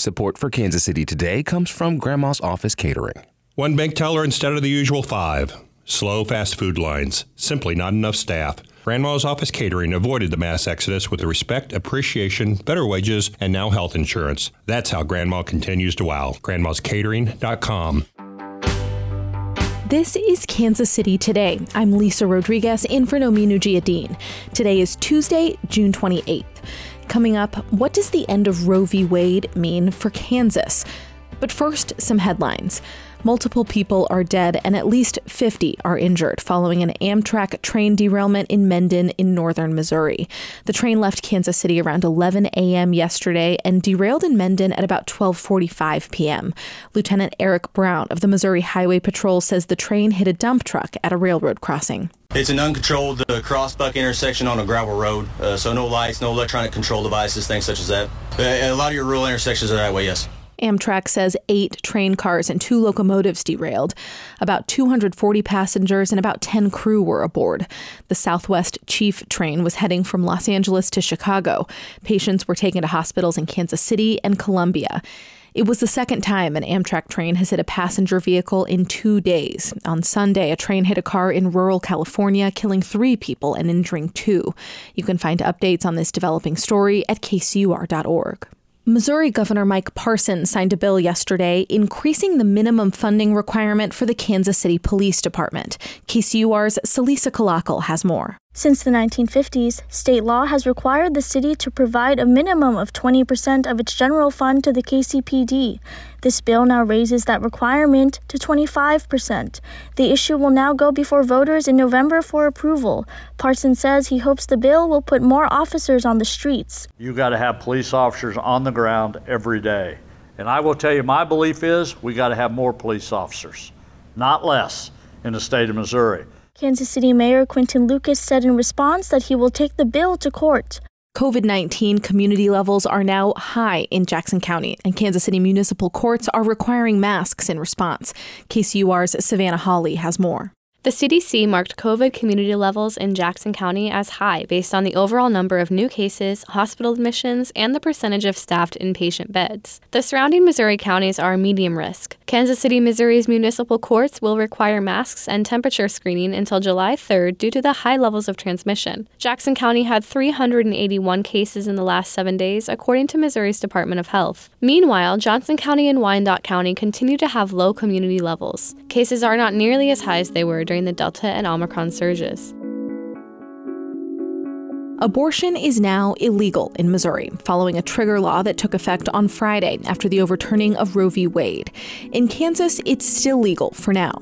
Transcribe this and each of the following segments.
Support for Kansas City Today comes from Grandma's Office Catering. One bank teller instead of the usual five. Slow fast food lines. Simply not enough staff. Grandma's Office Catering avoided the mass exodus with the respect, appreciation, better wages, and now health insurance. That's how Grandma continues to wow. Grandma'sCatering.com. This is Kansas City Today. I'm Lisa Rodriguez in for Nomin Ujiyediin. Today is Tuesday, June 28th. Coming up, what does the end of Roe v. Wade mean for Kansas? But first, some headlines. Multiple people are dead and at least 50 are injured following an Amtrak train derailment in Mendon in northern Missouri. The train left Kansas City around 11 a.m. yesterday and derailed in Mendon at about 12:45 p.m. Lieutenant Eric Brown of the Missouri Highway Patrol says the train hit a dump truck at a railroad crossing. It's an uncontrolled uh, crossbuck intersection on a gravel road, uh, so no lights, no electronic control devices, things such as that. Uh, a lot of your rural intersections are that way, yes. Amtrak says eight train cars and two locomotives derailed. About 240 passengers and about 10 crew were aboard. The Southwest Chief train was heading from Los Angeles to Chicago. Patients were taken to hospitals in Kansas City and Columbia. It was the second time an Amtrak train has hit a passenger vehicle in two days. On Sunday, a train hit a car in rural California, killing three people and injuring two. You can find updates on this developing story at kcur.org. Missouri Governor Mike Parson signed a bill yesterday increasing the minimum funding requirement for the Kansas City Police Department. KCUR's Celisa Calacal has more. Since the 1950s, state law has required the city to provide a minimum of 20% of its general fund to the KCPD. This bill now raises that requirement to 25%. The issue will now go before voters in November for approval. Parson says he hopes the bill will put more officers on the streets. You got to have police officers on the ground every day. And I will tell you, my belief is we got to have more police officers, not less, in the state of Missouri. Kansas City Mayor Quinton Lucas said in response that he will take the bill to court. COVID 19 community levels are now high in Jackson County, and Kansas City municipal courts are requiring masks in response. KCUR's Savannah Hawley has more. The CDC marked COVID community levels in Jackson County as high based on the overall number of new cases, hospital admissions, and the percentage of staffed inpatient beds. The surrounding Missouri counties are medium risk. Kansas City, Missouri's municipal courts will require masks and temperature screening until July 3rd due to the high levels of transmission. Jackson County had 381 cases in the last seven days, according to Missouri's Department of Health. Meanwhile, Johnson County and Wyandotte County continue to have low community levels. Cases are not nearly as high as they were during the Delta and Omicron surges. Abortion is now illegal in Missouri, following a trigger law that took effect on Friday after the overturning of Roe v. Wade. In Kansas, it's still legal for now.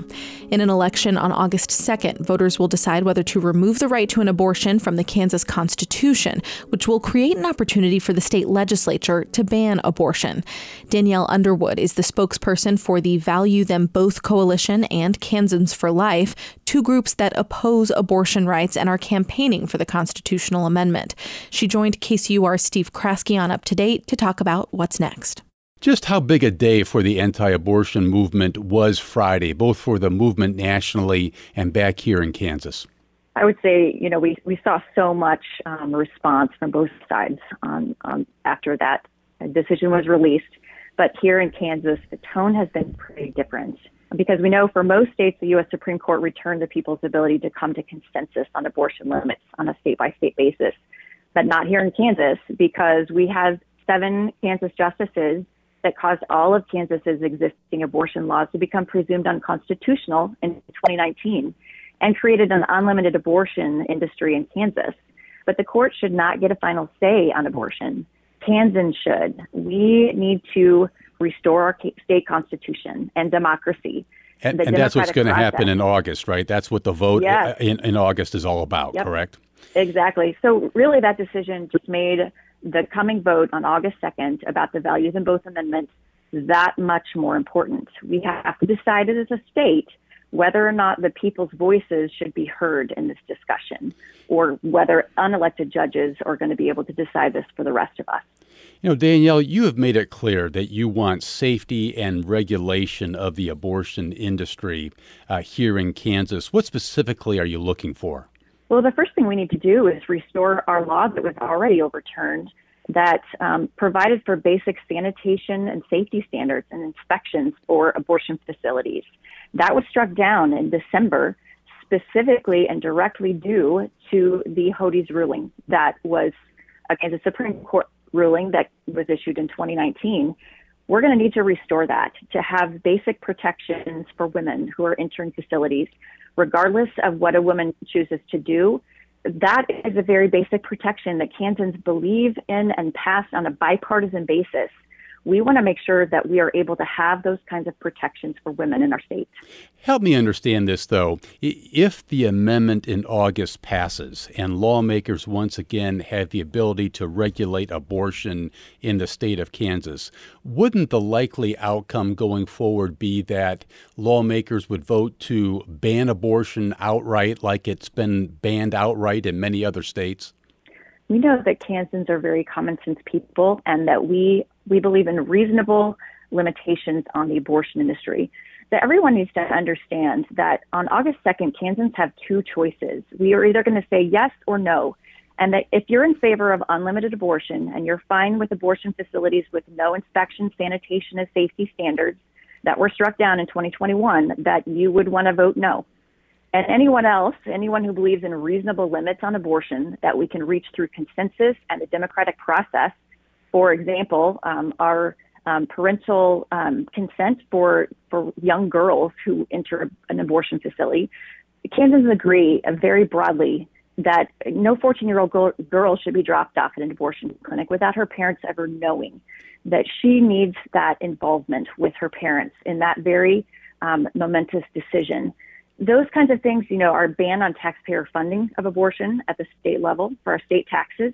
In an election on August 2nd, voters will decide whether to remove the right to an abortion from the Kansas Constitution, which will create an opportunity for the state legislature to ban abortion. Danielle Underwood is the spokesperson for the Value Them Both Coalition and Kansans for Life, two groups that oppose abortion rights and are campaigning for the constitutional amendment. She joined KCUR Steve Kraske on Up to Date to talk about what's next. Just how big a day for the anti abortion movement was Friday, both for the movement nationally and back here in Kansas? I would say, you know, we, we saw so much um, response from both sides on, on after that decision was released. But here in Kansas, the tone has been pretty different because we know for most states, the U.S. Supreme Court returned the people's ability to come to consensus on abortion limits on a state by state basis. But not here in Kansas because we have seven Kansas justices that caused all of Kansas's existing abortion laws to become presumed unconstitutional in 2019 and created an unlimited abortion industry in Kansas. But the court should not get a final say on abortion. Kansans should. We need to restore our state constitution and democracy. And, and that's what's going to happen in August, right? That's what the vote yes. in, in August is all about, yep. correct? Exactly. So, really, that decision just made the coming vote on August 2nd about the Value Them Both amendments that much more important. We have to decide as a state whether or not the people's voices should be heard in this discussion or whether unelected judges are going to be able to decide this for the rest of us. You know, Danielle, you have made it clear that you want safety and regulation of the abortion industry uh, here in Kansas. What specifically are you looking for? Well, the first thing we need to do is restore our law that was already overturned that um, provided for basic sanitation and safety standards and inspections for abortion facilities. That was struck down in December, specifically and directly due to the Hodes ruling that was, again, the Supreme Court ruling that was issued in 2019. We're going to need to restore that to have basic protections for women who are entering facilities, regardless of what a woman chooses to do that is a very basic protection that Kansans believe in and pass on a bipartisan basis we want to make sure that we are able to have those kinds of protections for women in our state. Help me understand this, though. If the amendment in August passes and lawmakers once again have the ability to regulate abortion in the state of Kansas, wouldn't the likely outcome going forward be that lawmakers would vote to ban abortion outright, like it's been banned outright in many other states? We know that Kansans are very common sense people and that we we believe in reasonable limitations on the abortion industry. That everyone needs to understand that on August 2nd, Kansans have two choices. We are either going to say yes or no. And that if you're in favor of unlimited abortion and you're fine with abortion facilities with no inspection, sanitation, and safety standards that were struck down in 2021, that you would want to vote no. And anyone else, anyone who believes in reasonable limits on abortion that we can reach through consensus and the democratic process for example, um, our um, parental um, consent for for young girls who enter an abortion facility. Kansans agree uh, very broadly that no 14 year old girl should be dropped off at an abortion clinic without her parents ever knowing that she needs that involvement with her parents in that very um, momentous decision. Those kinds of things, you know, are banned on taxpayer funding of abortion at the state level for our state taxes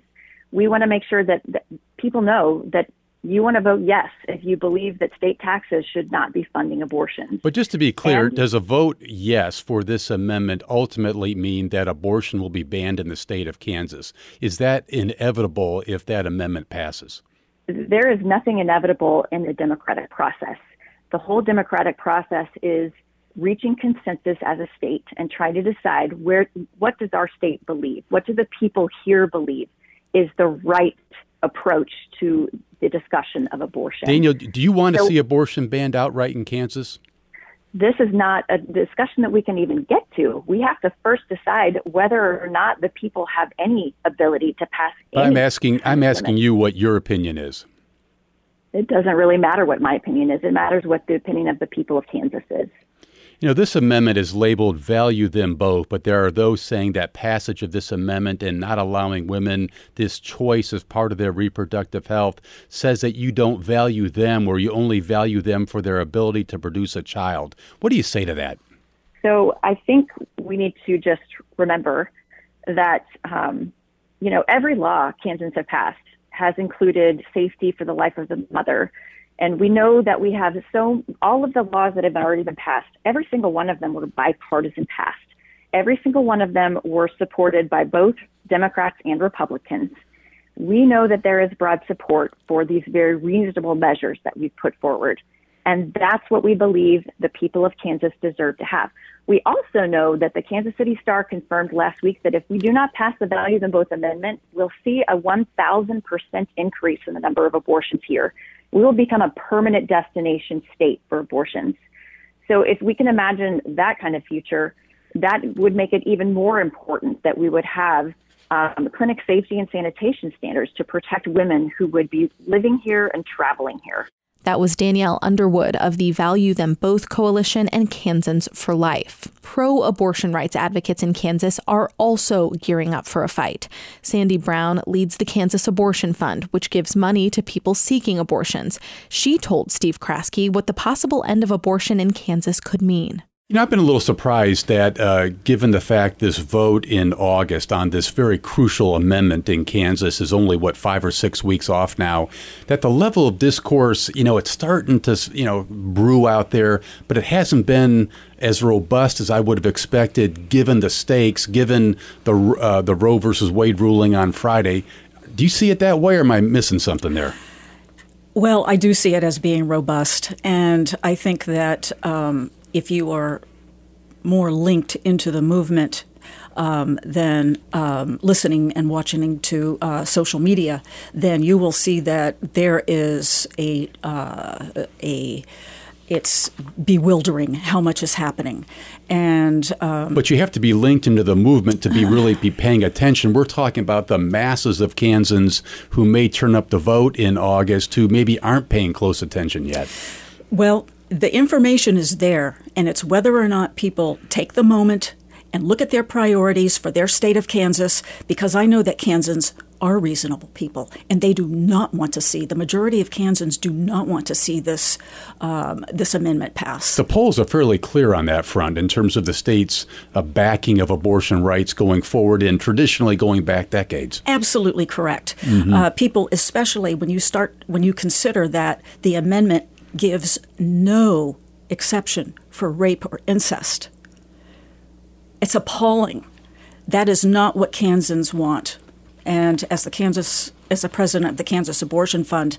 we want to make sure that, that people know that you want to vote yes if you believe that state taxes should not be funding abortion. But just to be clear, and, does a vote yes for this amendment ultimately mean that abortion will be banned in the state of Kansas? Is that inevitable if that amendment passes? There is nothing inevitable in the democratic process. The whole democratic process is reaching consensus as a state and trying to decide where what does our state believe? What do the people here believe? is the right approach to the discussion of abortion. Danielle, do you want to see abortion banned outright in Kansas? This is not a discussion that we can even get to. We have to first decide whether or not the people have any ability to pass. I'm asking. I'm asking you what your opinion is. It doesn't really matter what my opinion is. It matters what the opinion of the people of Kansas is. You know, this amendment is labeled value them both, but there are those saying that passage of this amendment and not allowing women this choice as part of their reproductive health says that you don't value them or you only value them for their ability to produce a child. What do you say to that? So I think we need to just remember that, um, you know, every law Kansans have passed has included safety for the life of the mother and we know that we have so all of the laws that have already been passed, every single one of them were bipartisan passed. Every single one of them were supported by both Democrats and Republicans. We know that there is broad support for these very reasonable measures that we've put forward. And that's what we believe the people of Kansas deserve to have. We also know that the Kansas City Star confirmed last week that if we do not pass the Value Them Both Amendment, we'll see a 1,000% increase in the number of abortions here we will become a permanent destination state for abortions. So if we can imagine that kind of future, that would make it even more important that we would have um, clinic safety and sanitation standards to protect women who would be living here and traveling here. That was Danielle Underwood of the Value Them Both Coalition and Kansans for Life. Pro abortion rights advocates in Kansas are also gearing up for a fight. Sandy Brown leads the Kansas Abortion Fund, which gives money to people seeking abortions. She told Steve Kraske what the possible end of abortion in Kansas could mean. You know, I've been a little surprised that, uh, given the fact this vote in August on this very crucial amendment in Kansas is only, what, five or six weeks off now, that the level of discourse, you know, it's starting to, you know, brew out there, but it hasn't been as robust as I would have expected given the stakes, given the, uh, the Roe versus Wade ruling on Friday. Do you see it that way, or am I missing something there? Well, I do see it as being robust, and I think that um, if you are more linked into the movement, um, than um, listening and watching to uh, social media, then you will see that there is a uh, a it's bewildering how much is happening. And um, but you have to be linked into the movement to be really be paying attention. We're talking about the masses of kansans who may turn up to vote in august who maybe aren't paying close attention yet. Well the information is there and it's whether or not people take the moment and look at their priorities for their state of Kansas because I know that Kansans are reasonable people and they do not want to see the majority of Kansans do not want to see this um, this amendment pass. The polls are fairly clear on that front in terms of the state's uh, backing of abortion rights going forward and traditionally going back decades. Absolutely correct. Mm-hmm. Uh, people, especially when you start when you consider that the amendment gives no exception for rape or incest it's appalling. That is not what Kansans want. And as the Kansas as the president of the Kansas Abortion Fund,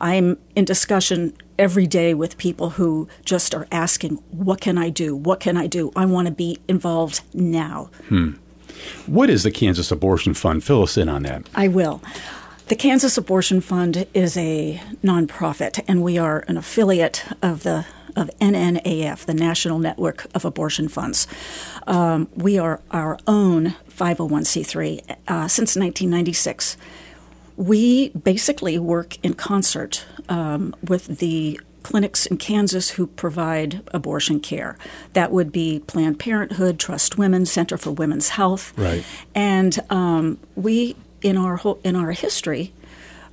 I'm in discussion every day with people who just are asking, "What can I do? What can I do? I want to be involved now." Hmm. What is the Kansas Abortion Fund? Fill us in on that. I will. The Kansas Abortion Fund is a nonprofit, and we are an affiliate of the of NNAF, the National Network of Abortion Funds. Um, we are our own 501c3 uh, since 1996. We basically work in concert um, with the clinics in Kansas who provide abortion care. That would be Planned Parenthood, Trust Women, Center for Women's Health, right? And um, we, in our whole, in our history,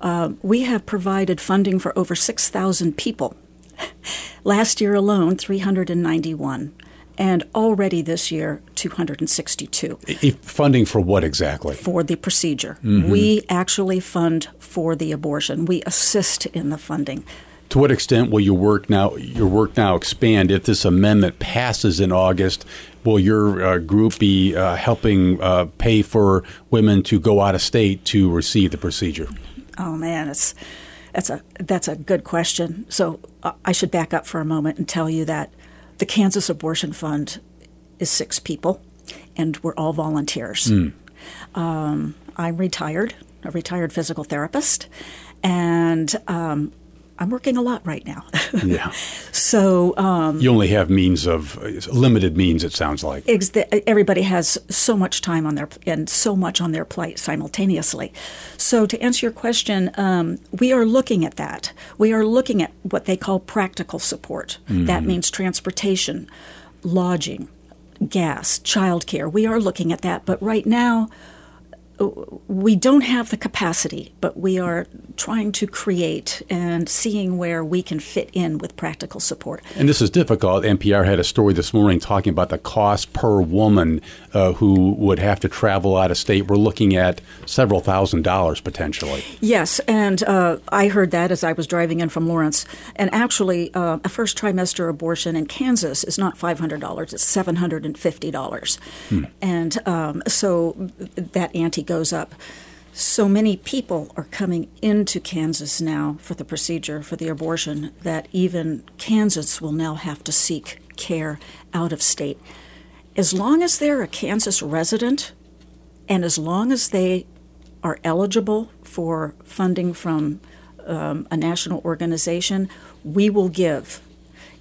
uh, we have provided funding for over six thousand people. Last year alone, 391 and already this year 262 funding for what exactly? For the procedure. Mm-hmm. we actually fund for the abortion. We assist in the funding to what extent will your work now your work now expand if this amendment passes in August will your uh, group be uh, helping uh, pay for women to go out of state to receive the procedure oh man it's that's a that's a good question. So uh, I should back up for a moment and tell you that the Kansas Abortion Fund is six people, and we're all volunteers. Mm. Um, I'm retired, a retired physical therapist, and um, I'm working a lot right now. yeah. So um, you only have means of limited means. It sounds like ex- everybody has so much time on their and so much on their plate simultaneously. So to answer your question, um, we are looking at that. We are looking at what they call practical support. Mm-hmm. That means transportation, lodging, gas, childcare. We are looking at that, but right now we don't have the capacity, but we are trying to create and seeing where we can fit in with practical support. And this is difficult. NPR had a story this morning talking about the cost per woman uh, who would have to travel out of state. We're looking at several thousand dollars potentially. Yes, and uh, I heard that as I was driving in from Lawrence. And actually, uh, a first trimester abortion in Kansas is not $500, it's $750. Hmm. And um, so that ante goes up. So many people are coming into Kansas now for the procedure, for the abortion, that even Kansas will now have to seek care out of state. As long as they're a Kansas resident and as long as they are eligible for funding from um, a national organization, we will give.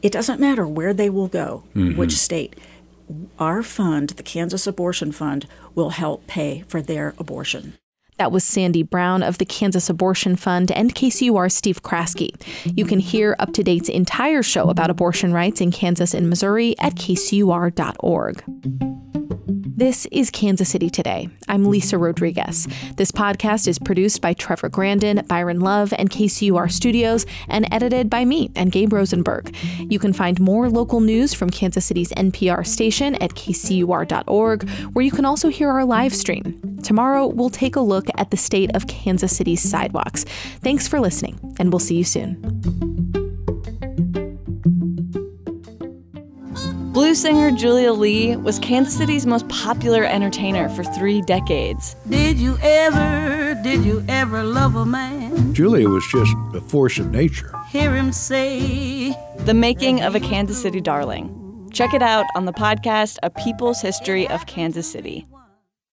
It doesn't matter where they will go, mm-hmm. which state our fund, the Kansas Abortion Fund, will help pay for their abortion. That was Sandy Brown of the Kansas Abortion Fund and KCUR Steve Kraske. You can hear Up to Date's entire show about abortion rights in Kansas and Missouri at kcur.org. This is Kansas City Today. I'm Lisa Rodriguez. This podcast is produced by Trevor Grandin, Byron Love, and KCUR Studios, and edited by me and Gabe Rosenberg. You can find more local news from Kansas City's NPR station at kcur.org, where you can also hear our live stream. Tomorrow, we'll take a look at the state of Kansas City's sidewalks. Thanks for listening, and we'll see you soon. Blues singer Julia Lee was Kansas City's most popular entertainer for three decades. Did you ever, did you ever love a man? Julia was just a force of nature. Hear him say, The Making of a Kansas City Darling. Check it out on the podcast A People's History of Kansas City.